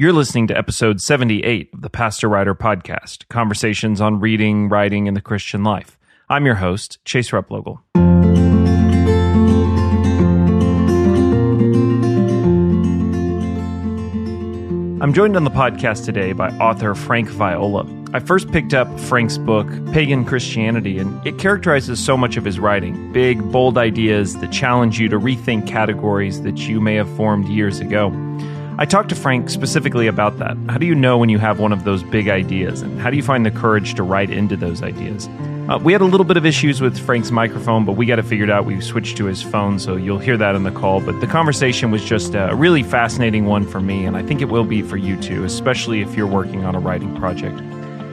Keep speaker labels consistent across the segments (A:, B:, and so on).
A: You're listening to episode 78 of the Pastor Writer Podcast Conversations on Reading, Writing, and the Christian Life. I'm your host, Chase Replogle. I'm joined on the podcast today by author Frank Viola. I first picked up Frank's book, Pagan Christianity, and it characterizes so much of his writing big, bold ideas that challenge you to rethink categories that you may have formed years ago. I talked to Frank specifically about that. How do you know when you have one of those big ideas, and how do you find the courage to write into those ideas? Uh, we had a little bit of issues with Frank's microphone, but we got it figured out. We switched to his phone, so you'll hear that in the call. But the conversation was just a really fascinating one for me, and I think it will be for you too, especially if you're working on a writing project.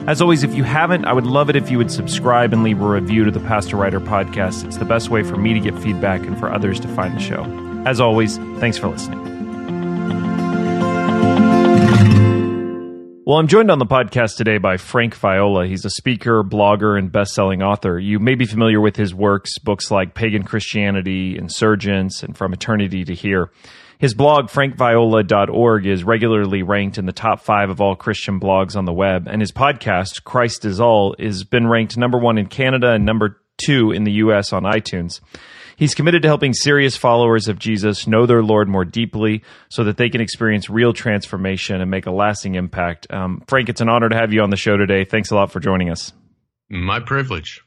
A: As always, if you haven't, I would love it if you would subscribe and leave a review to the Pastor Writer podcast. It's the best way for me to get feedback and for others to find the show. As always, thanks for listening. Well, I'm joined on the podcast today by Frank Viola. He's a speaker, blogger, and best-selling author. You may be familiar with his works, books like Pagan Christianity, Insurgents, and From Eternity to Here. His blog, frankviola.org, is regularly ranked in the top five of all Christian blogs on the web, and his podcast, Christ is All, has been ranked number one in Canada and number two in the U.S. on iTunes. He's committed to helping serious followers of Jesus know their Lord more deeply so that they can experience real transformation and make a lasting impact. Um, Frank, it's an honor to have you on the show today. Thanks a lot for joining us.
B: My privilege.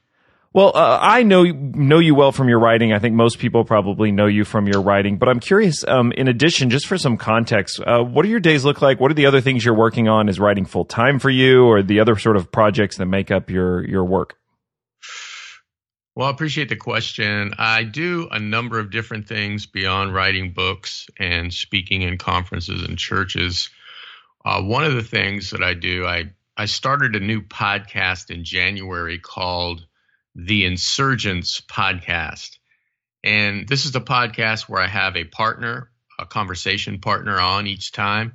A: Well, uh, I know know you well from your writing. I think most people probably know you from your writing. But I'm curious. Um, in addition, just for some context, uh, what do your days look like? What are the other things you're working on? Is writing full time for you, or the other sort of projects that make up your your work?
B: Well, I appreciate the question. I do a number of different things beyond writing books and speaking in conferences and churches. Uh, one of the things that I do, I, I started a new podcast in January called the Insurgents Podcast. And this is the podcast where I have a partner, a conversation partner on each time.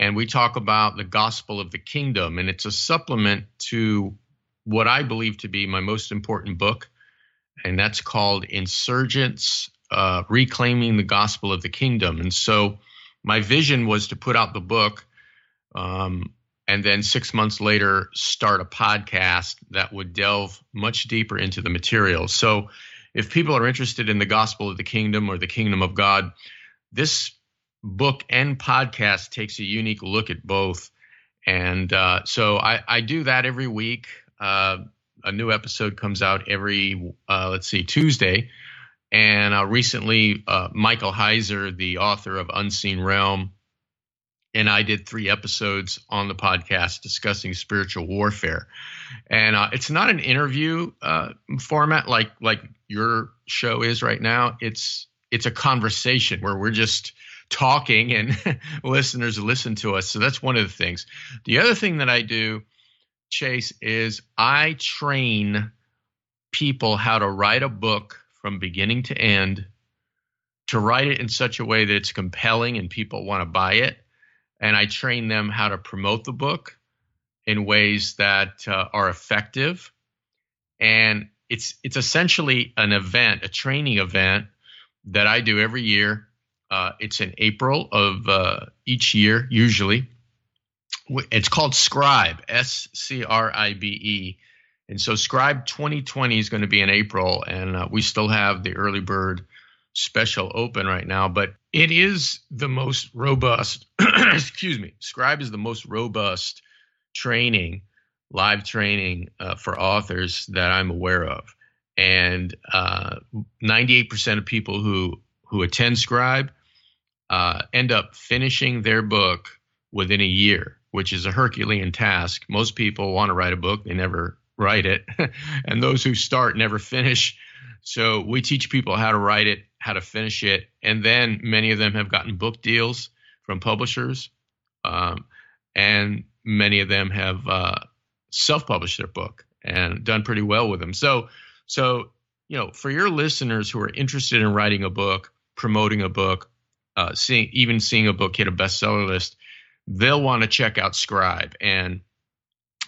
B: And we talk about the gospel of the kingdom. And it's a supplement to what I believe to be my most important book, and that's called Insurgents uh, Reclaiming the Gospel of the Kingdom. And so my vision was to put out the book um, and then six months later start a podcast that would delve much deeper into the material. So if people are interested in the gospel of the kingdom or the kingdom of God, this book and podcast takes a unique look at both. And uh, so I, I, do that every week. Uh, a new episode comes out every uh, let's see Tuesday, and uh, recently uh, Michael Heiser, the author of Unseen Realm, and I did three episodes on the podcast discussing spiritual warfare, and uh, it's not an interview uh, format like like your show is right now. It's it's a conversation where we're just talking and listeners listen to us. So that's one of the things. The other thing that I do Chase, is I train people how to write a book from beginning to end, to write it in such a way that it's compelling and people want to buy it. And I train them how to promote the book in ways that uh, are effective. And it's it's essentially an event, a training event that I do every year. Uh, it's in April of uh, each year, usually it's called Scribe, S C R I B E. And so Scribe 2020 is going to be in April, and uh, we still have the early bird special open right now, but it is the most robust, excuse me, Scribe is the most robust training, live training uh, for authors that I'm aware of. And uh, 98% of people who, who attend Scribe uh, end up finishing their book within a year which is a Herculean task. Most people want to write a book, they never write it. and those who start never finish. So we teach people how to write it, how to finish it. And then many of them have gotten book deals from publishers. Um, and many of them have uh, self published their book and done pretty well with them. So, so, you know, for your listeners who are interested in writing a book, promoting a book, uh, seeing, even seeing a book hit a bestseller list, they'll want to check out Scribe. And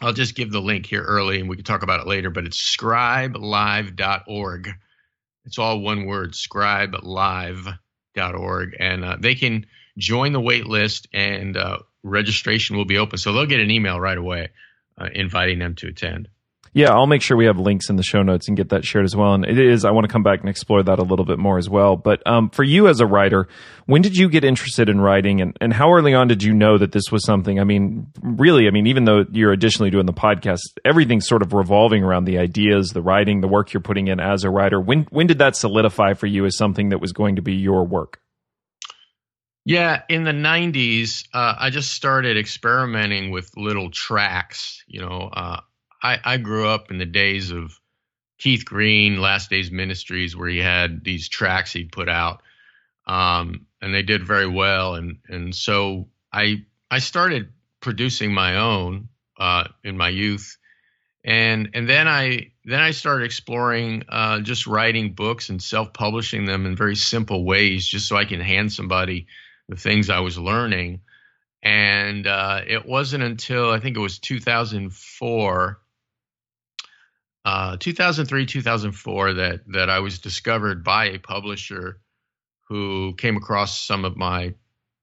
B: I'll just give the link here early and we can talk about it later, but it's scribelive.org. It's all one word, scribelive.org. And uh, they can join the wait list and uh, registration will be open. So they'll get an email right away uh, inviting them to attend.
A: Yeah, I'll make sure we have links in the show notes and get that shared as well. And it is, I want to come back and explore that a little bit more as well. But um, for you as a writer, when did you get interested in writing and, and how early on did you know that this was something? I mean, really, I mean, even though you're additionally doing the podcast, everything's sort of revolving around the ideas, the writing, the work you're putting in as a writer. When, when did that solidify for you as something that was going to be your work?
B: Yeah, in the 90s, uh, I just started experimenting with little tracks. You know, uh, I, I grew up in the days of Keith Green, Last Days Ministries, where he had these tracks he'd put out, um, and they did very well. And and so I I started producing my own uh, in my youth, and and then I then I started exploring uh, just writing books and self publishing them in very simple ways, just so I can hand somebody the things I was learning. And uh, it wasn't until I think it was 2004 uh, 2003, 2004 that that I was discovered by a publisher who came across some of my,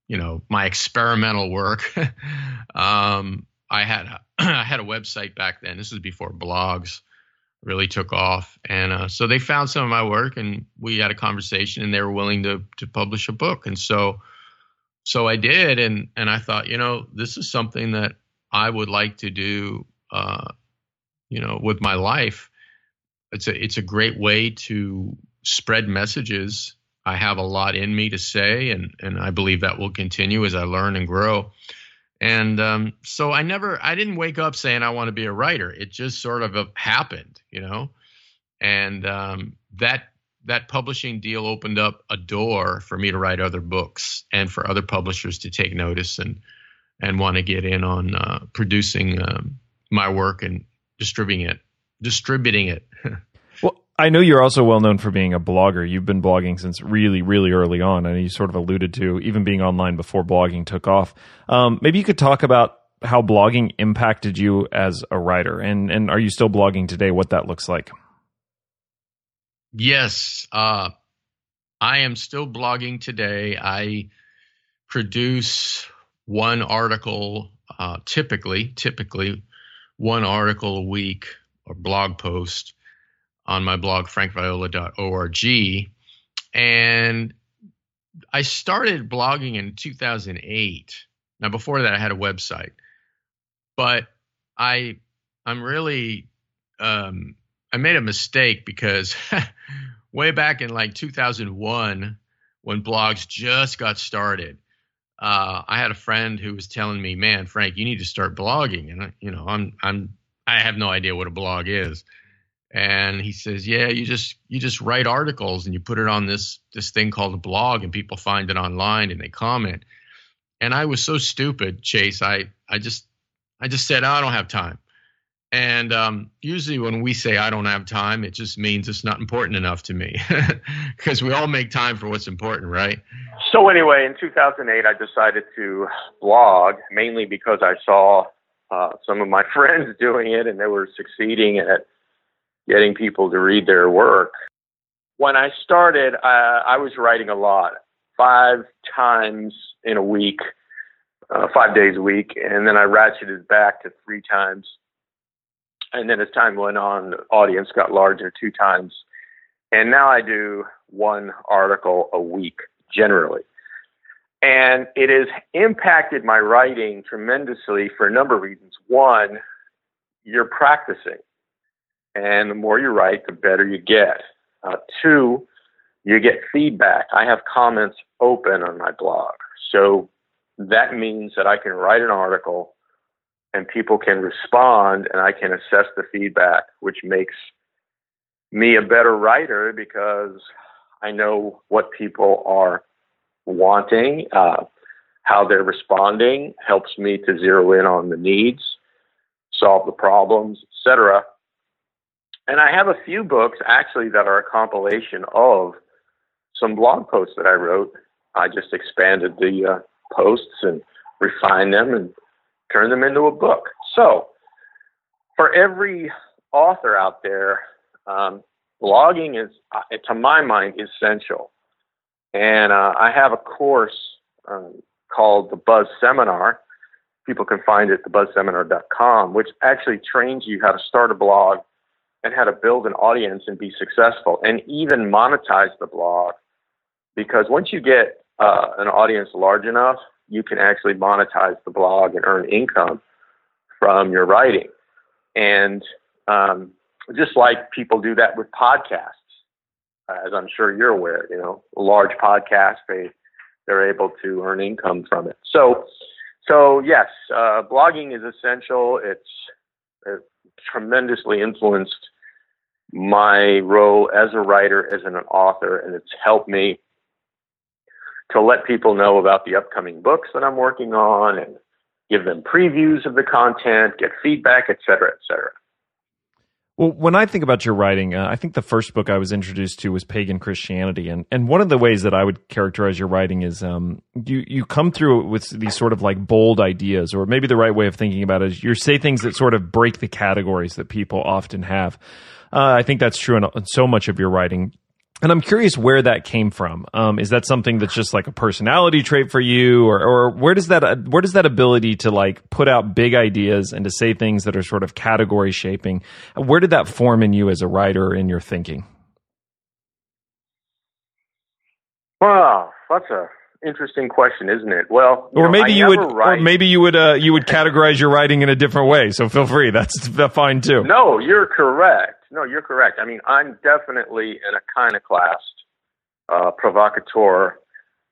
B: you know, my experimental work. um, I had a, I had a website back then. This was before blogs really took off, and uh, so they found some of my work, and we had a conversation, and they were willing to to publish a book, and so so I did, and and I thought, you know, this is something that I would like to do. Uh, you know, with my life. It's a it's a great way to spread messages. I have a lot in me to say, and and I believe that will continue as I learn and grow. And um, so I never, I didn't wake up saying I want to be a writer. It just sort of happened, you know. And um, that that publishing deal opened up a door for me to write other books and for other publishers to take notice and and want to get in on uh, producing um, my work and distributing it, distributing it.
A: well, I know you're also well known for being a blogger. You've been blogging since really, really early on, and you sort of alluded to even being online before blogging took off. Um, maybe you could talk about how blogging impacted you as a writer, and and are you still blogging today? What that looks like?
B: Yes, uh, I am still blogging today. I produce one article uh, typically, typically one article a week or blog post on my blog, frankviola.org. And I started blogging in 2008. Now, before that, I had a website, but I, I'm really, um, I made a mistake because way back in like 2001, when blogs just got started, uh, I had a friend who was telling me, "Man, Frank, you need to start blogging." And I, you know, I'm I'm I have no idea what a blog is. And he says, "Yeah, you just you just write articles and you put it on this this thing called a blog, and people find it online and they comment." And I was so stupid, Chase. I I just I just said, oh, "I don't have time." And um, usually, when we say I don't have time, it just means it's not important enough to me because we all make time for what's important, right?
C: So, anyway, in 2008, I decided to blog mainly because I saw uh, some of my friends doing it and they were succeeding at getting people to read their work. When I started, uh, I was writing a lot, five times in a week, uh, five days a week, and then I ratcheted back to three times and then as time went on, the audience got larger two times. And now I do one article a week generally. And it has impacted my writing tremendously for a number of reasons. One, you're practicing. And the more you write, the better you get. Uh, two, you get feedback. I have comments open on my blog. So that means that I can write an article and people can respond and I can assess the feedback, which makes me a better writer because I know what people are wanting, uh, how they're responding, helps me to zero in on the needs, solve the problems, etc. And I have a few books actually that are a compilation of some blog posts that I wrote. I just expanded the uh, posts and refined them and turn them into a book. So, for every author out there, um, blogging is, uh, to my mind, essential. And uh, I have a course um, called the Buzz Seminar, people can find it at thebuzzseminar.com, which actually trains you how to start a blog and how to build an audience and be successful and even monetize the blog. Because once you get uh, an audience large enough, you can actually monetize the blog and earn income from your writing. And um, just like people do that with podcasts, as I'm sure you're aware, you know, large podcasts, they, they're able to earn income from it. So, so yes, uh, blogging is essential. It's, it's tremendously influenced my role as a writer, as an author, and it's helped me to let people know about the upcoming books that I'm working on and give them previews of the content, get feedback, et cetera, et cetera.
A: Well, when I think about your writing, uh, I think the first book I was introduced to was Pagan Christianity, and and one of the ways that I would characterize your writing is um, you you come through with these sort of like bold ideas, or maybe the right way of thinking about it is you say things that sort of break the categories that people often have. Uh, I think that's true in, in so much of your writing. And I'm curious where that came from. Um, is that something that's just like a personality trait for you, or, or where does that uh, where does that ability to like put out big ideas and to say things that are sort of category shaping? Where did that form in you as a writer in your thinking?
C: Wow, that's a interesting question, isn't it? Well,
A: or
C: know,
A: maybe
C: I
A: you would,
C: write.
A: or maybe you would, uh, you would categorize your writing in a different way. So feel free. That's fine too.
C: No, you're correct. No, you're correct. I mean, I'm definitely an iconoclast, uh, provocateur,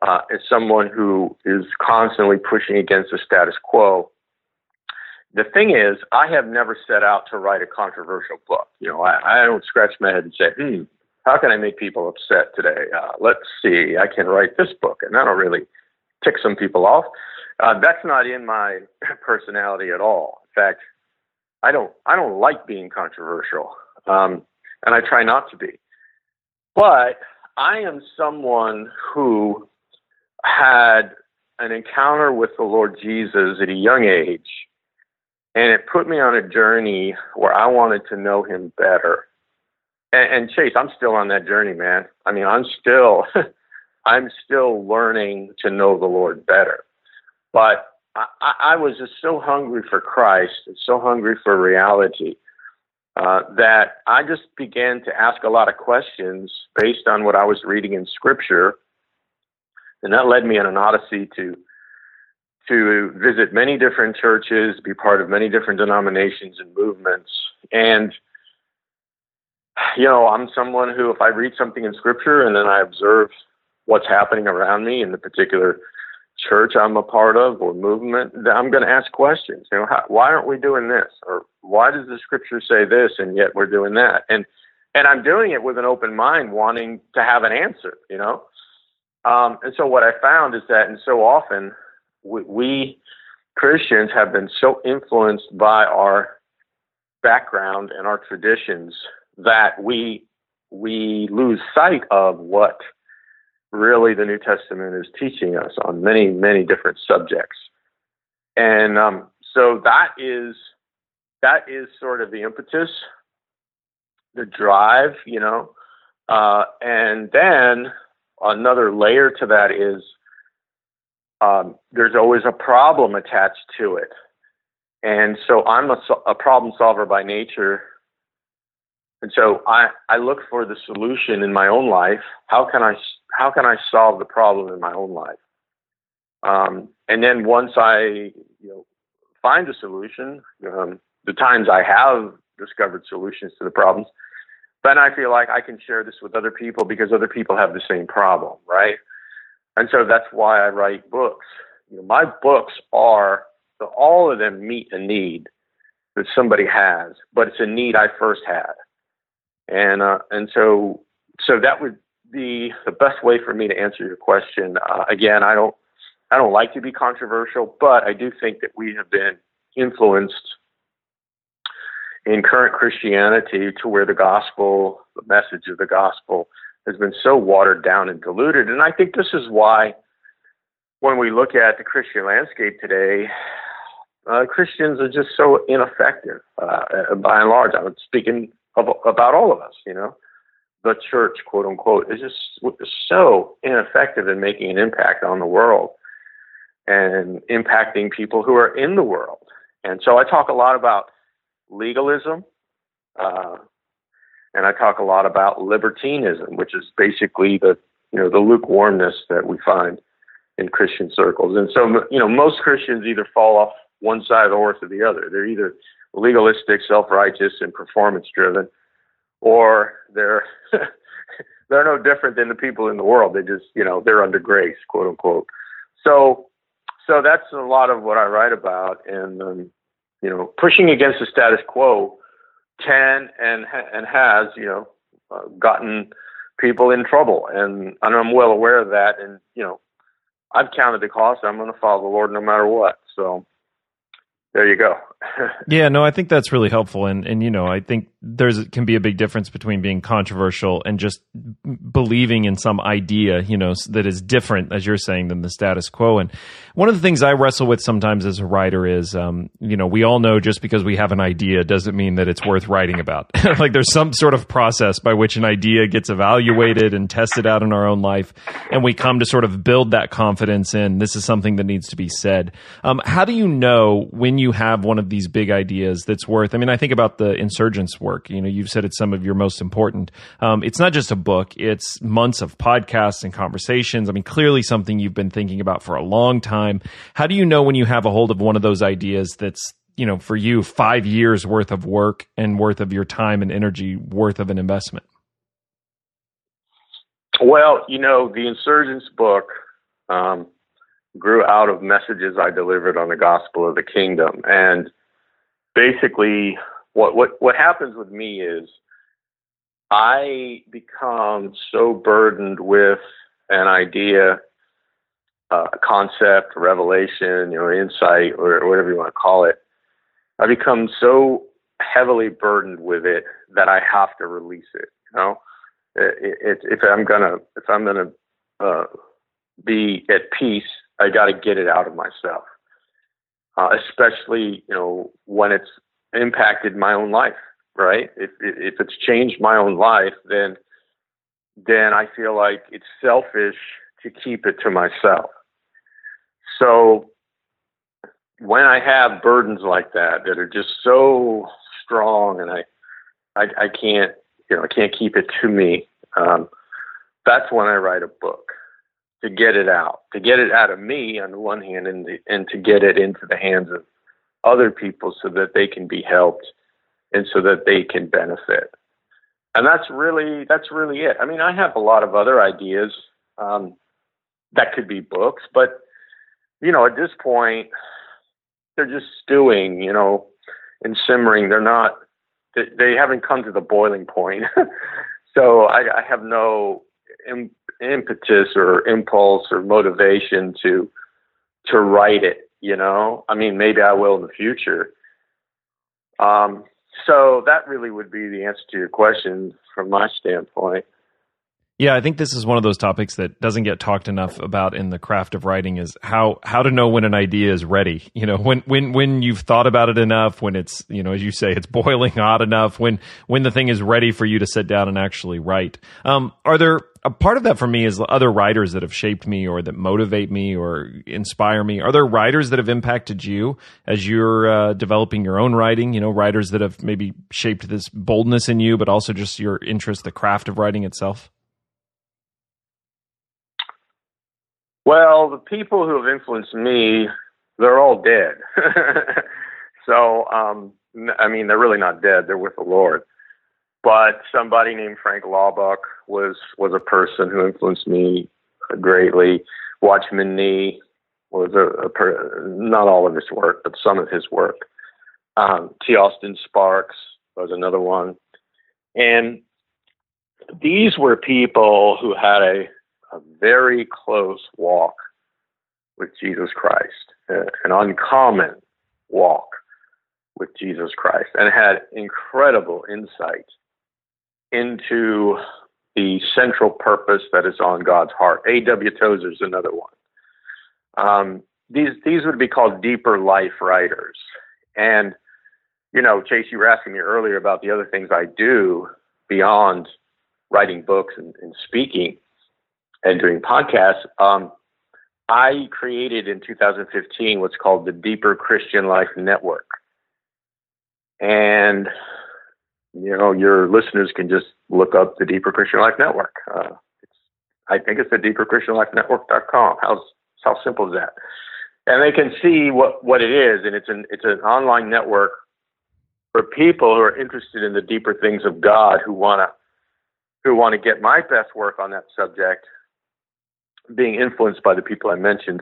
C: uh, as someone who is constantly pushing against the status quo. The thing is, I have never set out to write a controversial book. You know, I, I don't scratch my head and say, hmm, how can I make people upset today? Uh, let's see, I can write this book, and that'll really tick some people off. Uh, that's not in my personality at all. In fact, I don't I don't like being controversial um, and I try not to be. But I am someone who had an encounter with the Lord Jesus at a young age, and it put me on a journey where I wanted to know Him better. And, and Chase, I'm still on that journey, man. I mean, I'm still, I'm still learning to know the Lord better. But I, I was just so hungry for Christ and so hungry for reality uh, that I just began to ask a lot of questions based on what I was reading in Scripture, and that led me on an odyssey to to visit many different churches, be part of many different denominations and movements, and you know, I'm someone who, if I read something in Scripture and then I observe what's happening around me in the particular church I'm a part of or movement, I'm going to ask questions. You know, how, why aren't we doing this? Or why does the scripture say this and yet we're doing that? And and I'm doing it with an open mind, wanting to have an answer. You know, um, and so what I found is that, and so often we, we Christians have been so influenced by our background and our traditions that we we lose sight of what really the New Testament is teaching us on many, many different subjects. And um, so that is that is sort of the impetus, the drive, you know. Uh, and then another layer to that is um, there's always a problem attached to it. And so I'm a, a problem solver by nature. And so I, I look for the solution in my own life. How can I how can I solve the problem in my own life? Um, and then once I you know find a solution, um, the times I have discovered solutions to the problems, then I feel like I can share this with other people because other people have the same problem, right? And so that's why I write books. You know, my books are all of them meet a need that somebody has, but it's a need I first had, and uh, and so so that would the the best way for me to answer your question. Uh, again, I don't I don't like to be controversial, but I do think that we have been influenced in current Christianity to where the gospel, the message of the gospel, has been so watered down and diluted. And I think this is why, when we look at the Christian landscape today, uh, Christians are just so ineffective. Uh, by and large, I'm speaking of, about all of us, you know the church, quote unquote, is just so ineffective in making an impact on the world. and impacting people who are in the world. And so I talk a lot about legalism, uh, and I talk a lot about libertinism, which is basically the you know the lukewarmness that we find in Christian circles. And so you know most Christians either fall off one side or the other. They're either legalistic, self-righteous, and performance-driven, or they're they're no different than the people in the world. They just you know they're under grace, quote unquote. So so that's a lot of what I write about, and um, you know pushing against the status quo can and and has you know uh, gotten people in trouble, and, and I'm well aware of that. And you know, I've counted the cost. I'm going to follow the Lord no matter what. So there you go.
A: yeah, no, I think that's really helpful, and and you know, I think there's can be a big difference between being controversial and just believing in some idea, you know, that is different, as you're saying, than the status quo. And one of the things I wrestle with sometimes as a writer is, um, you know, we all know just because we have an idea doesn't mean that it's worth writing about. like there's some sort of process by which an idea gets evaluated and tested out in our own life, and we come to sort of build that confidence in this is something that needs to be said. Um, how do you know when you have one of these big ideas that's worth? I mean, I think about the insurgents work. You know, you've said it's some of your most important. Um, it's not just a book; it's months of podcasts and conversations. I mean, clearly something you've been thinking about for a long time time. How do you know when you have a hold of one of those ideas that's you know for you five years worth of work and worth of your time and energy worth of an investment?
C: Well, you know, the Insurgents book um, grew out of messages I delivered on the gospel of the kingdom, and basically, what what what happens with me is I become so burdened with an idea uh, concept, revelation, you know, insight, or whatever you want to call it, I become so heavily burdened with it that I have to release it. You know, it, it, if I'm gonna if I'm gonna uh, be at peace, I got to get it out of myself. Uh, especially you know when it's impacted my own life. Right? If if it's changed my own life, then then I feel like it's selfish to keep it to myself. So when I have burdens like that that are just so strong and I, I, I can't, you know, I can't keep it to me. Um, that's when I write a book to get it out, to get it out of me on the one hand, and the, and to get it into the hands of other people so that they can be helped and so that they can benefit. And that's really that's really it. I mean, I have a lot of other ideas um, that could be books, but you know, at this point, they're just stewing, you know, and simmering. They're not, they, haven't come to the boiling point. so I, I have no Im- impetus or impulse or motivation to to write it. You know, I mean, maybe I will in the future. Um, so that really would be the answer to your question from my standpoint.
A: Yeah, I think this is one of those topics that doesn't get talked enough about in the craft of writing is how how to know when an idea is ready. You know, when when when you've thought about it enough, when it's, you know, as you say, it's boiling hot enough, when when the thing is ready for you to sit down and actually write. Um, are there a part of that for me is other writers that have shaped me or that motivate me or inspire me. Are there writers that have impacted you as you're uh, developing your own writing? You know, writers that have maybe shaped this boldness in you, but also just your interest, the craft of writing itself?
C: Well, the people who have influenced me, they're all dead. so, um, I mean, they're really not dead; they're with the Lord. But somebody named Frank Laubach was was a person who influenced me greatly. Watchman Nee was a, a per, not all of his work, but some of his work. Um, T. Austin Sparks was another one, and these were people who had a a very close walk with Jesus Christ, uh, an uncommon walk with Jesus Christ, and had incredible insight into the central purpose that is on God's heart. A.W. Tozer is another one. Um, these these would be called deeper life writers, and you know, Chase, you were asking me earlier about the other things I do beyond writing books and, and speaking and doing podcasts, um, I created in 2015 what's called the Deeper Christian Life Network. And, you know, your listeners can just look up the Deeper Christian Life Network. Uh, I think it's the deeperchristianlifenetwork.com. How, how simple is that? And they can see what, what it is. And it's an, it's an online network for people who are interested in the deeper things of God who want to, who want to get my best work on that subject being influenced by the people I mentioned,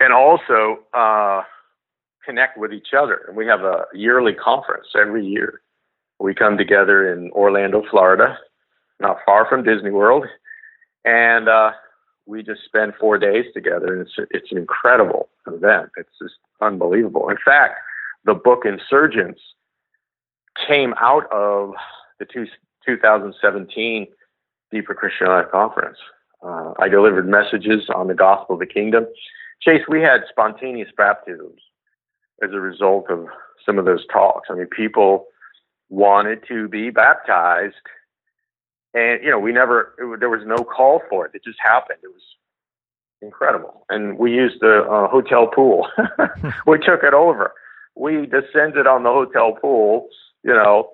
C: and also uh, connect with each other. And we have a yearly conference every year. We come together in Orlando, Florida, not far from Disney World, and uh, we just spend four days together. And it's it's an incredible event. It's just unbelievable. In fact, the book Insurgents came out of the two, 2017 Deeper Christian Life Conference. Uh, I delivered messages on the gospel of the kingdom. Chase, we had spontaneous baptisms as a result of some of those talks. I mean, people wanted to be baptized, and you know, we never it, there was no call for it. It just happened. It was incredible, and we used the uh, hotel pool. we took it over. We descended on the hotel pool. You know,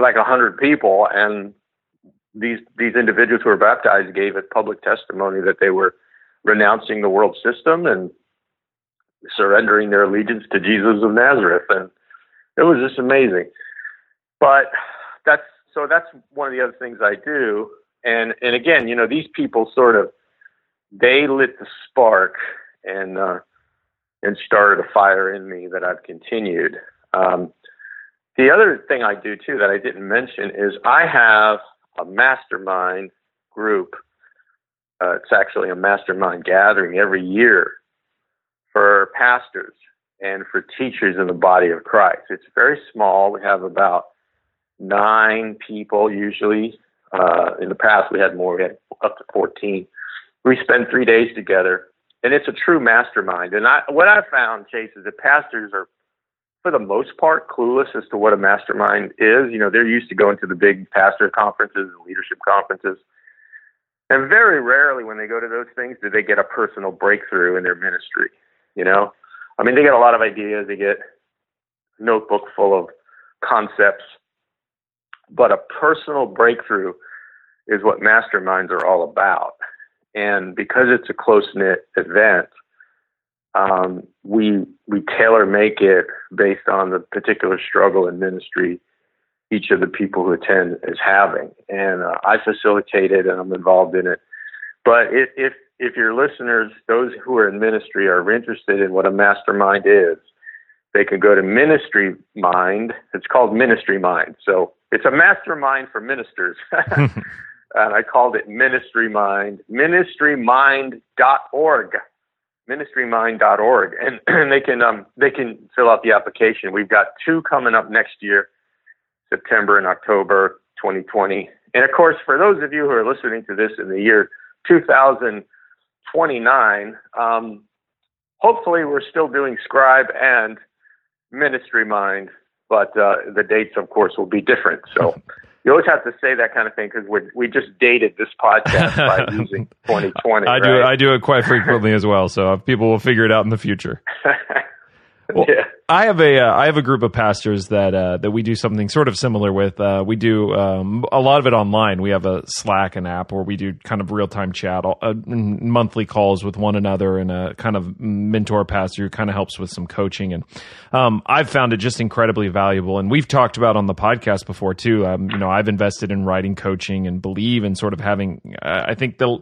C: like a hundred people, and these these individuals who were baptized gave a public testimony that they were renouncing the world system and surrendering their allegiance to Jesus of Nazareth, and it was just amazing. But that's so that's one of the other things I do, and and again, you know, these people sort of they lit the spark and uh, and started a fire in me that I've continued. Um, the other thing I do too that I didn't mention is I have a mastermind group. Uh, it's actually a mastermind gathering every year for pastors and for teachers in the body of Christ. It's very small. We have about nine people usually. Uh, in the past, we had more. We had up to 14. We spend three days together, and it's a true mastermind. And I, what I found, Chase, is that pastors are for the most part, clueless as to what a mastermind is. You know, they're used to going to the big pastor conferences and leadership conferences. And very rarely when they go to those things do they get a personal breakthrough in their ministry. You know, I mean, they get a lot of ideas, they get notebook full of concepts, but a personal breakthrough is what masterminds are all about. And because it's a close knit event, um, we we tailor make it based on the particular struggle in ministry each of the people who attend is having, and uh, I facilitate it and I'm involved in it. But if, if if your listeners, those who are in ministry, are interested in what a mastermind is, they can go to Ministry Mind. It's called Ministry Mind, so it's a mastermind for ministers. and I called it Ministry Mind, ministrymind.org ministrymind.org, and, and they can um, they can fill out the application. We've got two coming up next year, September and October 2020. And of course, for those of you who are listening to this in the year 2029, um, hopefully we're still doing Scribe and Ministry Mind, but uh, the dates, of course, will be different. So. you always have to say that kind of thing because we we just dated this podcast by using 2020.
A: I do I do it quite frequently as well, so people will figure it out in the future. Well, yeah. I have a uh, I have a group of pastors that uh, that we do something sort of similar with. Uh, we do um, a lot of it online. We have a Slack and app where we do kind of real time chat, uh, monthly calls with one another, and a kind of mentor pastor who kind of helps with some coaching. And um, I've found it just incredibly valuable. And we've talked about on the podcast before too. Um, you know, I've invested in writing coaching and believe in sort of having. Uh, I think the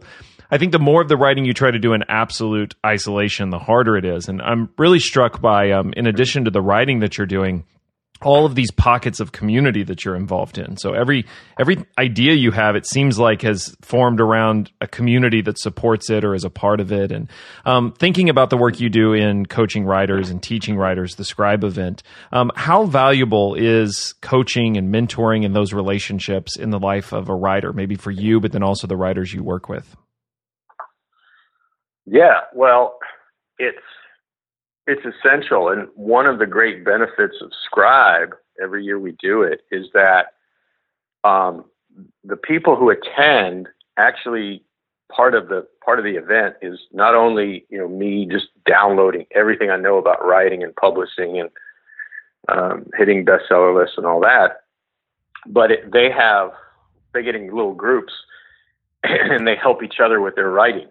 A: I think the more of the writing you try to do in absolute isolation, the harder it is. And I'm really struck by, um, in addition to the writing that you're doing, all of these pockets of community that you're involved in. So every every idea you have, it seems like has formed around a community that supports it or is a part of it. And um, thinking about the work you do in coaching writers and teaching writers, the Scribe event, um, how valuable is coaching and mentoring and those relationships in the life of a writer? Maybe for you, but then also the writers you work with.
C: Yeah, well, it's it's essential, and one of the great benefits of Scribe every year we do it is that um, the people who attend actually part of the part of the event is not only you know me just downloading everything I know about writing and publishing and um, hitting bestseller lists and all that, but it, they have they get in little groups and they help each other with their writing,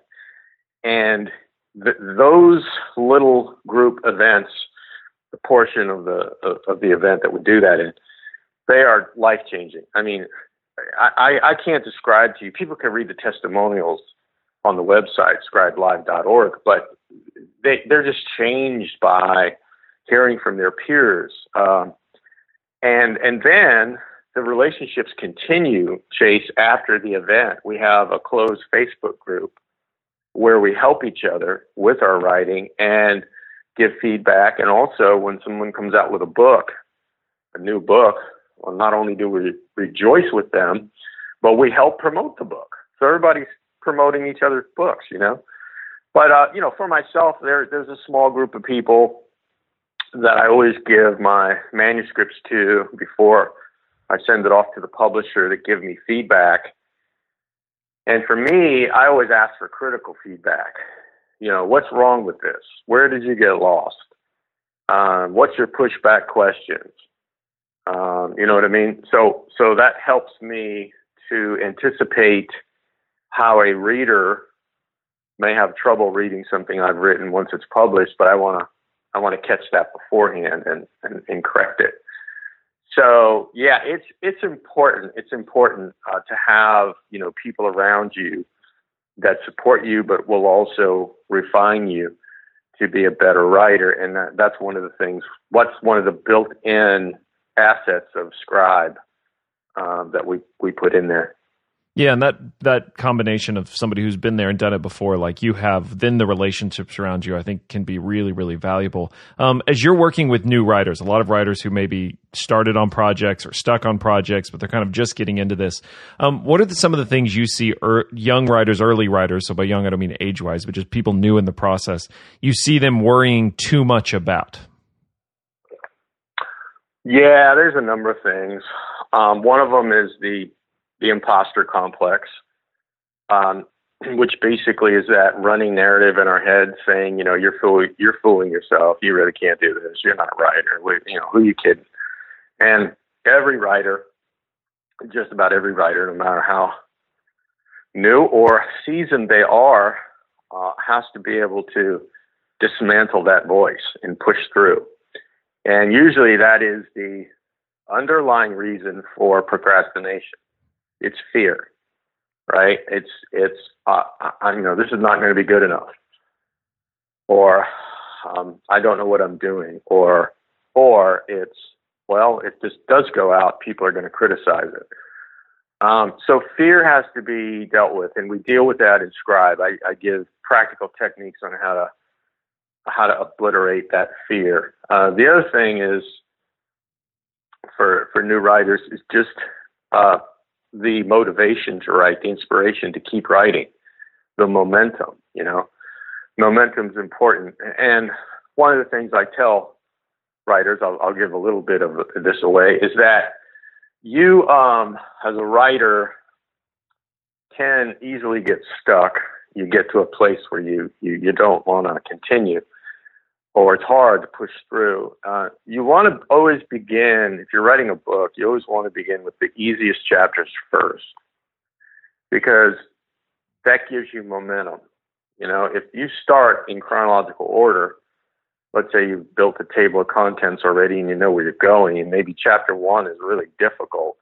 C: and th- those little group events, the portion of the of, the event that would do that in, they are life changing. I mean, I, I can't describe to you. People can read the testimonials on the website, scribelive.org, but they, they're just changed by hearing from their peers. Um, and, and then the relationships continue, Chase, after the event. We have a closed Facebook group where we help each other with our writing and give feedback. And also, when someone comes out with a book, a new book, well, not only do we rejoice with them, but we help promote the book. So everybody's promoting each other's books, you know. But uh, you know, for myself, there there's a small group of people that I always give my manuscripts to before I send it off to the publisher to give me feedback. And for me, I always ask for critical feedback. You know, what's wrong with this? Where did you get lost? Um, what's your pushback questions? Um, you know what I mean? So so that helps me to anticipate how a reader may have trouble reading something I've written once it's published, but I want to I want to catch that beforehand and, and, and correct it. So yeah, it's it's important. It's important uh, to have you know people around you that support you, but will also refine you to be a better writer. And that, that's one of the things. What's one of the built-in assets of Scribe um, that we we put in there.
A: Yeah, and that that combination of somebody who's been there and done it before, like you have, then the relationships around you, I think, can be really, really valuable. Um, as you're working with new writers, a lot of writers who maybe started on projects or stuck on projects, but they're kind of just getting into this. Um, what are the, some of the things you see er, young writers, early writers? So by young, I don't mean age wise, but just people new in the process. You see them worrying too much about.
C: Yeah, there's a number of things. Um, one of them is the the imposter complex, um, which basically is that running narrative in our head saying, you know, you're fooling you're fooling yourself. You really can't do this. You're not right. Or you know, who are you kidding? And every writer, just about every writer, no matter how new or seasoned they are, uh, has to be able to dismantle that voice and push through. And usually that is the underlying reason for procrastination. It's fear, right? It's, it's, uh, I, you know, this is not going to be good enough. Or, um, I don't know what I'm doing. Or, or it's, well, if this does go out, people are going to criticize it. Um, so fear has to be dealt with, and we deal with that in Scribe. I, I give practical techniques on how to how to obliterate that fear. Uh, the other thing is for for new writers is just uh, the motivation to write, the inspiration to keep writing, the momentum. You know, momentum is important. And one of the things I tell writers, I'll, I'll give a little bit of this away, is that you, um, as a writer, can easily get stuck. You get to a place where you you, you don't want to continue or it's hard to push through. Uh, you want to always begin, if you're writing a book, you always want to begin with the easiest chapters first because that gives you momentum. You know, if you start in chronological order, let's say you've built a table of contents already and you know where you're going, and maybe chapter one is really difficult,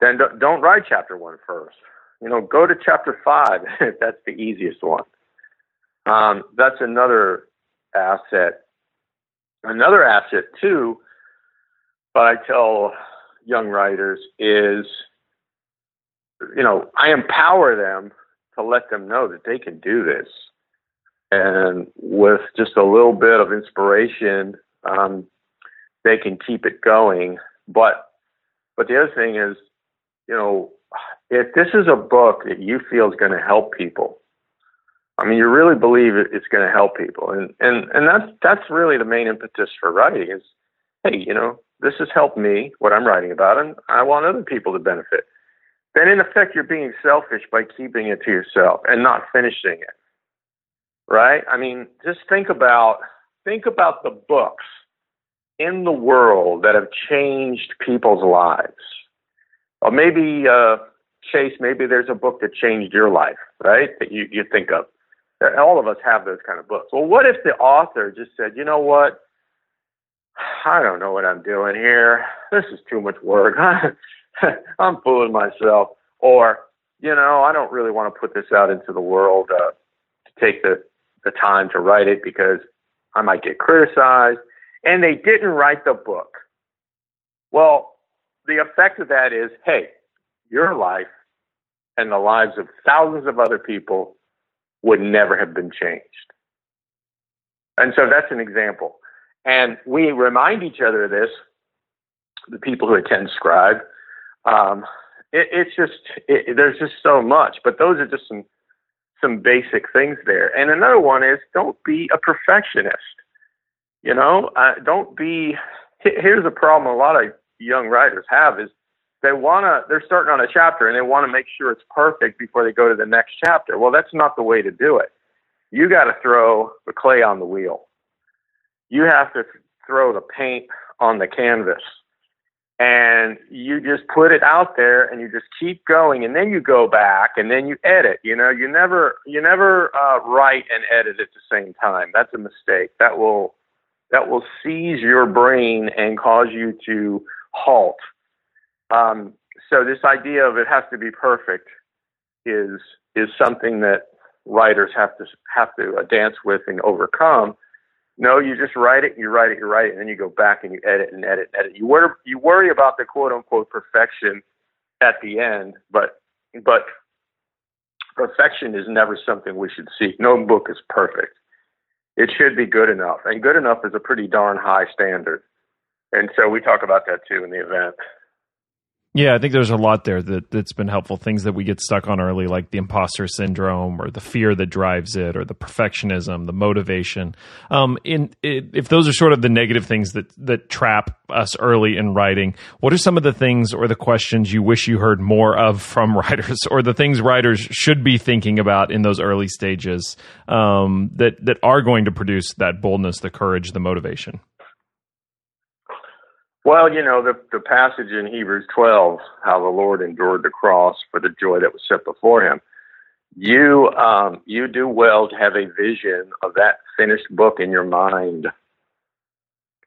C: then don't write chapter one first. You know, go to chapter five if that's the easiest one. Um, that's another asset. Another asset too, but I tell young writers is, you know, I empower them to let them know that they can do this. And with just a little bit of inspiration, um, they can keep it going. But but the other thing is, you know, if this is a book that you feel is going to help people, I mean, you really believe it's going to help people, and and and that's that's really the main impetus for writing is, hey, you know, this has helped me what I'm writing about, and I want other people to benefit. then in effect you're being selfish by keeping it to yourself and not finishing it. Right? I mean, just think about think about the books in the world that have changed people's lives. Or maybe uh Chase, maybe there's a book that changed your life, right? That you, you think of. All of us have those kind of books. Well, what if the author just said, you know what? I don't know what I'm doing here. This is too much work. I'm fooling myself. Or, you know, I don't really want to put this out into the world uh, to take the, the time to write it because I might get criticized. And they didn't write the book. Well, the effect of that is hey, your life and the lives of thousands of other people would never have been changed. And so that's an example. And we remind each other of this, the people who attend Scribe. Um, it, it's just, it, there's just so much, but those are just some, some basic things there. And another one is don't be a perfectionist. You know, uh, don't be, here's a problem a lot of young writers have is they want to they're starting on a chapter and they want to make sure it's perfect before they go to the next chapter. Well that's not the way to do it. You got to throw the clay on the wheel. You have to throw the paint on the canvas. And you just put it out there and you just keep going and then you go back and then you edit you know? You never you never uh, write and edit at the same time. That's a mistake. That will that will seize your brain and cause you to halt um, so this idea of it has to be perfect is is something that writers have to have to uh, dance with and overcome. No, you just write it, you write it, you write it, and then you go back and you edit and edit and edit. You worry you worry about the quote unquote perfection at the end, but but perfection is never something we should seek. No book is perfect. It should be good enough, and good enough is a pretty darn high standard. And so we talk about that too in the event.
A: Yeah, I think there's a lot there that that's been helpful. Things that we get stuck on early, like the imposter syndrome, or the fear that drives it, or the perfectionism, the motivation. Um, in if those are sort of the negative things that that trap us early in writing, what are some of the things or the questions you wish you heard more of from writers, or the things writers should be thinking about in those early stages um, that that are going to produce that boldness, the courage, the motivation?
C: Well, you know, the, the passage in Hebrews 12, how the Lord endured the cross for the joy that was set before him. You, um, you do well to have a vision of that finished book in your mind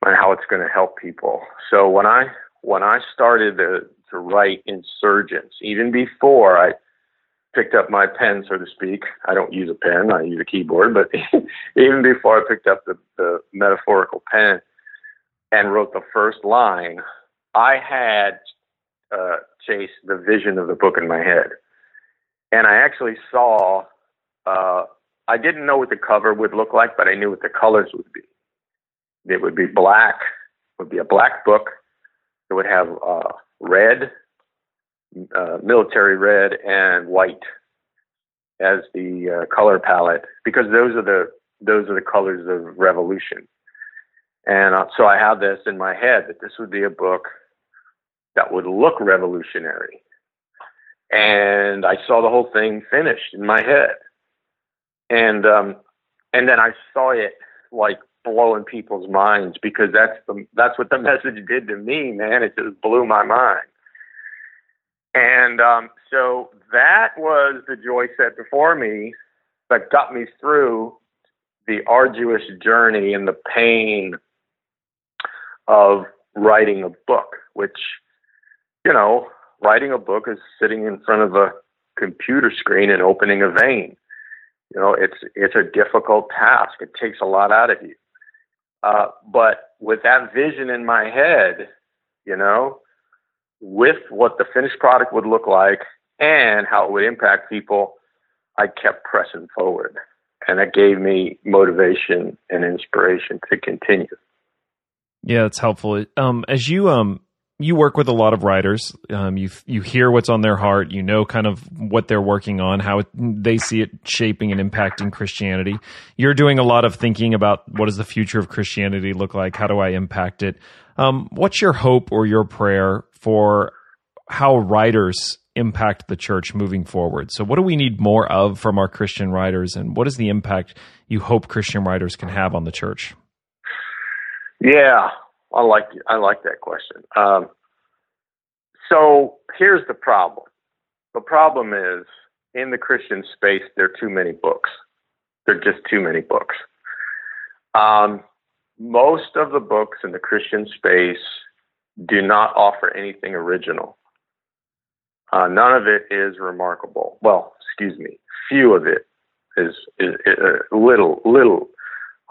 C: and how it's going to help people. So when I, when I started to, to write Insurgence, even before I picked up my pen, so to speak, I don't use a pen, I use a keyboard, but even before I picked up the, the metaphorical pen, and wrote the first line, I had uh, Chase the vision of the book in my head, and I actually saw. Uh, I didn't know what the cover would look like, but I knew what the colors would be. It would be black. It would be a black book. It would have uh, red, uh, military red, and white as the uh, color palette, because those are the those are the colors of revolution. And uh, so I had this in my head that this would be a book that would look revolutionary. And I saw the whole thing finished in my head. And um, and then I saw it like blowing people's minds because that's the that's what the message did to me, man. It just blew my mind. And um, so that was the joy set before me that got me through the arduous journey and the pain of writing a book, which, you know, writing a book is sitting in front of a computer screen and opening a vein. You know, it's it's a difficult task. It takes a lot out of you. Uh, but with that vision in my head, you know, with what the finished product would look like and how it would impact people, I kept pressing forward. And that gave me motivation and inspiration to continue.
A: Yeah, it's helpful. Um, as you um you work with a lot of writers, um, you you hear what's on their heart, you know kind of what they're working on, how it, they see it shaping and impacting Christianity. You're doing a lot of thinking about what does the future of Christianity look like? How do I impact it? Um, what's your hope or your prayer for how writers impact the church moving forward. So, what do we need more of from our Christian writers, and what is the impact you hope Christian writers can have on the church?
C: Yeah, I like I like that question. Um, so here's the problem. The problem is in the Christian space, there are too many books. There are just too many books. Um, most of the books in the Christian space do not offer anything original. Uh, none of it is remarkable. Well, excuse me, few of it is, is, is uh, little little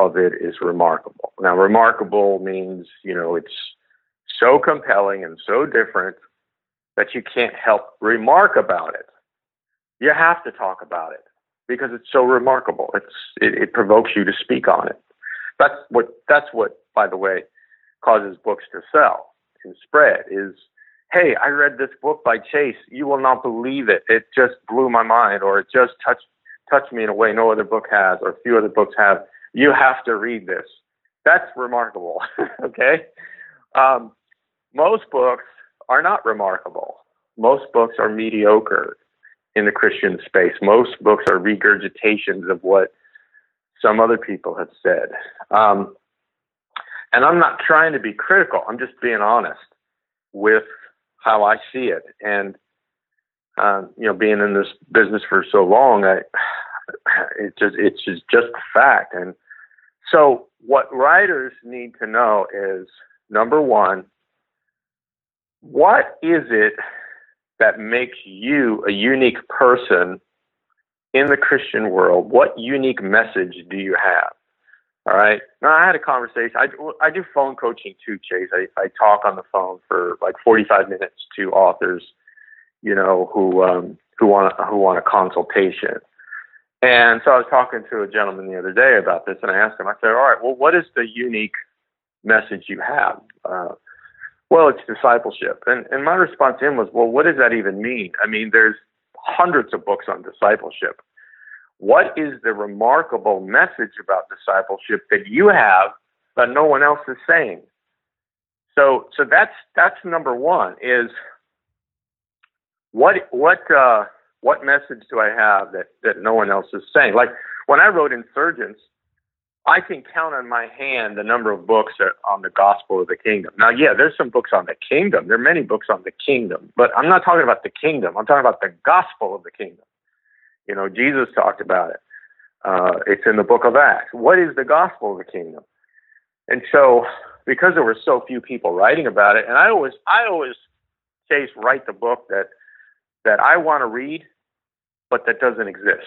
C: of it is remarkable. Now, remarkable means you know it's so compelling and so different that you can't help remark about it. You have to talk about it because it's so remarkable. It's it, it provokes you to speak on it. That's what that's what, by the way, causes books to sell and spread is hey, I read this book by Chase. You will not believe it. It just blew my mind, or it just touched touched me in a way no other book has, or few other books have. You have to read this. That's remarkable. okay. Um, most books are not remarkable. Most books are mediocre in the Christian space. Most books are regurgitations of what some other people have said. Um, and I'm not trying to be critical. I'm just being honest with how I see it. And um, you know, being in this business for so long, I it just it's just just a fact. And so, what writers need to know is number one, what is it that makes you a unique person in the Christian world? What unique message do you have? All right. Now I had a conversation. I, I do phone coaching too, Chase. I, I talk on the phone for like 45 minutes to authors, you know, who um, who want who want a consultation. And so I was talking to a gentleman the other day about this, and I asked him. I said, "All right, well, what is the unique message you have?" Uh, well, it's discipleship. And and my response to him was, "Well, what does that even mean? I mean, there's hundreds of books on discipleship." What is the remarkable message about discipleship that you have that no one else is saying? So, so that's that's number one. Is what what uh, what message do I have that that no one else is saying? Like when I wrote Insurgence, I can count on my hand the number of books on the gospel of the kingdom. Now, yeah, there's some books on the kingdom. There are many books on the kingdom, but I'm not talking about the kingdom. I'm talking about the gospel of the kingdom. You know, Jesus talked about it. Uh, it's in the book of Acts. What is the gospel of the kingdom? And so, because there were so few people writing about it, and I always, I always chase write the book that that I want to read, but that doesn't exist.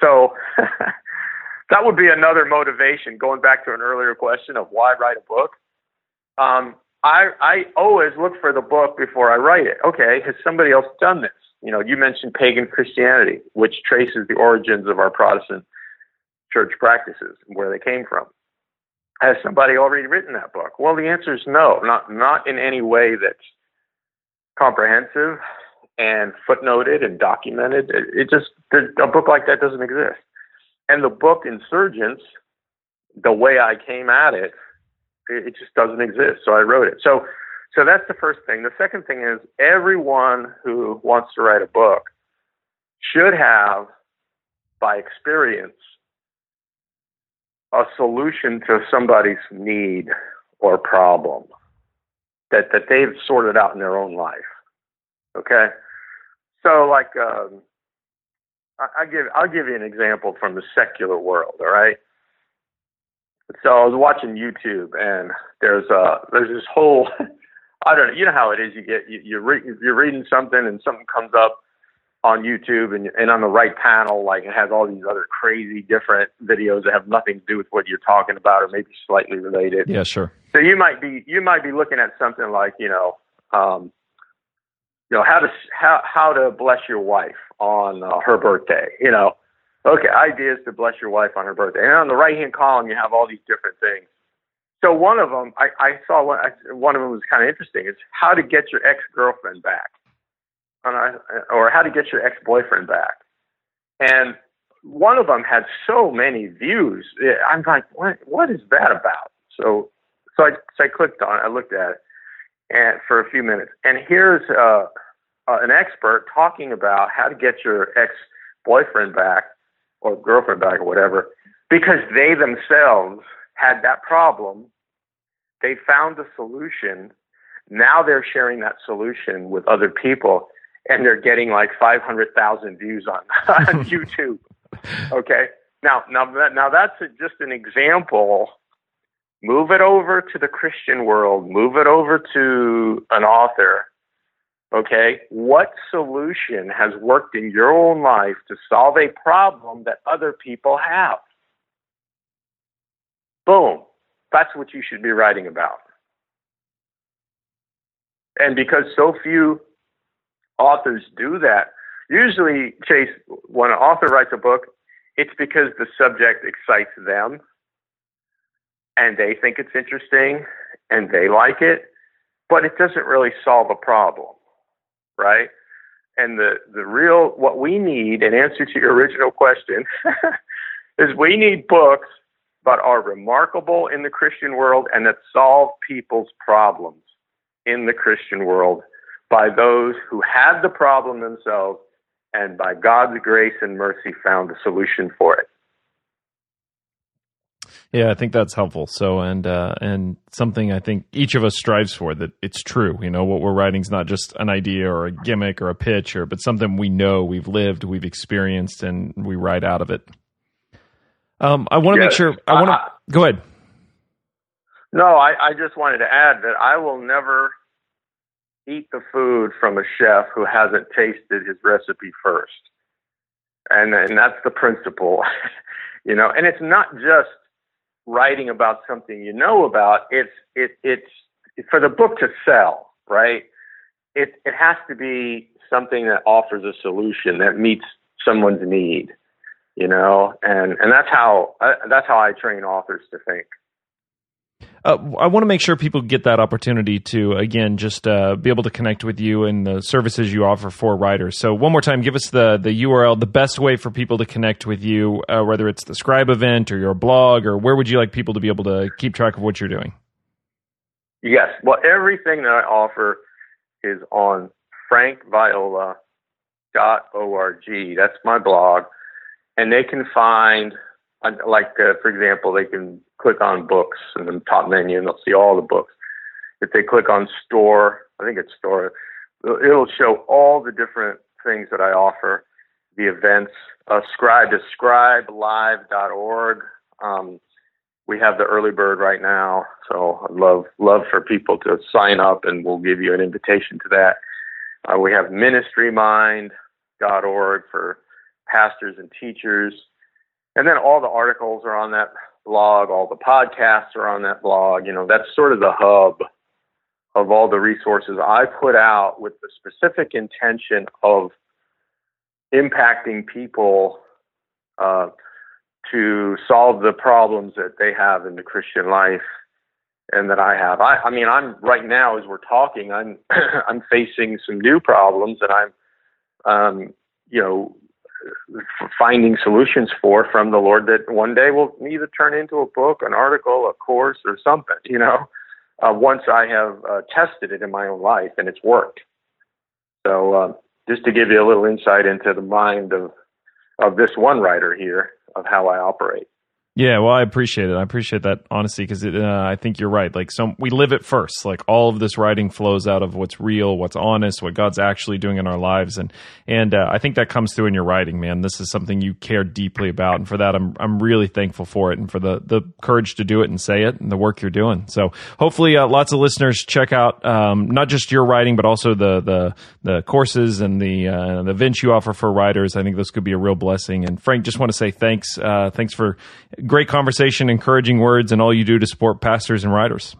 C: So that would be another motivation. Going back to an earlier question of why write a book, um, I I always look for the book before I write it. Okay, has somebody else done this? You know, you mentioned pagan Christianity, which traces the origins of our Protestant church practices and where they came from. Has somebody already written that book? Well, the answer is no, not not in any way that's comprehensive and footnoted and documented. It, it just a book like that doesn't exist. And the book Insurgence, the way I came at it, it, it just doesn't exist. So I wrote it. So so that's the first thing. The second thing is everyone who wants to write a book should have, by experience, a solution to somebody's need or problem that, that they've sorted out in their own life. Okay? So like um, I, I give I'll give you an example from the secular world, all right? So I was watching YouTube and there's uh there's this whole I don't know. You know how it is. You get you, you're re- you're reading something and something comes up on YouTube and and on the right panel, like it has all these other crazy different videos that have nothing to do with what you're talking about or maybe slightly related.
A: Yeah, sure.
C: So you might be you might be looking at something like you know um, you know how to how how to bless your wife on uh, her birthday. You know, okay, ideas to bless your wife on her birthday. And on the right hand column, you have all these different things. So one of them, I, I saw one, I, one of them was kind of interesting. Is how to get your ex girlfriend back, and I, or how to get your ex boyfriend back. And one of them had so many views. I'm like, what? What is that about? So, so I, so I clicked on. it. I looked at it, and for a few minutes. And here's uh, uh, an expert talking about how to get your ex boyfriend back or girlfriend back or whatever because they themselves had that problem. They found a solution. Now they're sharing that solution with other people and they're getting like 500,000 views on, on YouTube. Okay. Now, now, now that's a, just an example. Move it over to the Christian world. Move it over to an author. Okay. What solution has worked in your own life to solve a problem that other people have? Boom. That's what you should be writing about. And because so few authors do that, usually, Chase, when an author writes a book, it's because the subject excites them and they think it's interesting and they like it, but it doesn't really solve a problem, right? And the, the real, what we need, in answer to your original question, is we need books but are remarkable in the Christian world and that solve people's problems in the Christian world by those who had the problem themselves and by God's grace and mercy found a solution for it.
A: Yeah, I think that's helpful. So, and uh, and something I think each of us strives for that it's true. You know, what we're writing is not just an idea or a gimmick or a pitch, or but something we know, we've lived, we've experienced, and we write out of it. Um, I want to yes. make sure. I want to uh, go ahead.
C: No, I, I just wanted to add that I will never eat the food from a chef who hasn't tasted his recipe first. And and that's the principle. you know, and it's not just writing about something you know about, it's it it's for the book to sell, right? It it has to be something that offers a solution that meets someone's need, you know, and and that's how uh, that's how I train authors to think.
A: Uh, I want to make sure people get that opportunity to again just uh, be able to connect with you and the services you offer for writers. So one more time, give us the the URL, the best way for people to connect with you, uh, whether it's the Scribe event or your blog, or where would you like people to be able to keep track of what you're doing?
C: Yes, well, everything that I offer is on frankviola.org. That's my blog, and they can find, like uh, for example, they can click on books in the top menu and they'll see all the books. If they click on store, I think it's store, it'll show all the different things that I offer, the events. Uh, scribe to scribelive.org. Um, we have the early bird right now, so I'd love love for people to sign up, and we'll give you an invitation to that. Uh, we have ministrymind.org for pastors and teachers, and then all the articles are on that blog, all the podcasts are on that blog. You know, that's sort of the hub of all the resources I put out with the specific intention of impacting people uh, to solve the problems that they have in the Christian life and that I have. I, I mean, I'm right now as we're talking, I'm I'm facing some new problems, and I'm, um, you know, finding solutions for from the Lord that one day will either turn into a book, an article, a course, or something. You know, uh, once I have uh, tested it in my own life and it's worked. So, uh, just to give you a little insight into the mind of of this one writer here of how I operate.
A: Yeah, well, I appreciate it. I appreciate that honesty because uh, I think you're right. Like, some we live it first. Like, all of this writing flows out of what's real, what's honest, what God's actually doing in our lives, and and uh, I think that comes through in your writing, man. This is something you care deeply about, and for that, I'm I'm really thankful for it, and for the the courage to do it and say it, and the work you're doing. So, hopefully, uh, lots of listeners check out um, not just your writing, but also the the the courses and the uh, the events you offer for writers. I think this could be a real blessing. And Frank, just want to say thanks. Uh, thanks for great conversation, encouraging words, and all you do to support pastors and writers.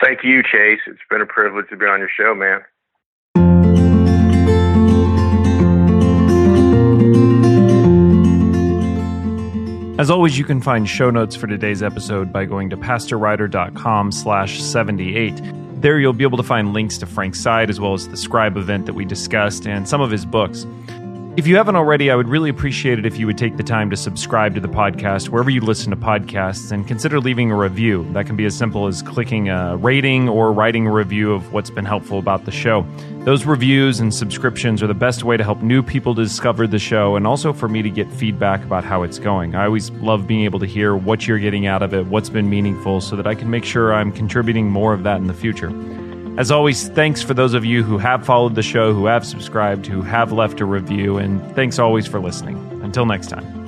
C: Thank you, Chase. It's been a privilege to be on your show, man.
A: As always, you can find show notes for today's episode by going to pastorwriter.com slash 78. There you'll be able to find links to Frank's side as well as the Scribe event that we discussed and some of his books. If you haven't already, I would really appreciate it if you would take the time to subscribe to the podcast wherever you listen to podcasts and consider leaving a review. That can be as simple as clicking a rating or writing a review of what's been helpful about the show. Those reviews and subscriptions are the best way to help new people discover the show and also for me to get feedback about how it's going. I always love being able to hear what you're getting out of it, what's been meaningful, so that I can make sure I'm contributing more of that in the future. As always, thanks for those of you who have followed the show, who have subscribed, who have left a review, and thanks always for listening. Until next time.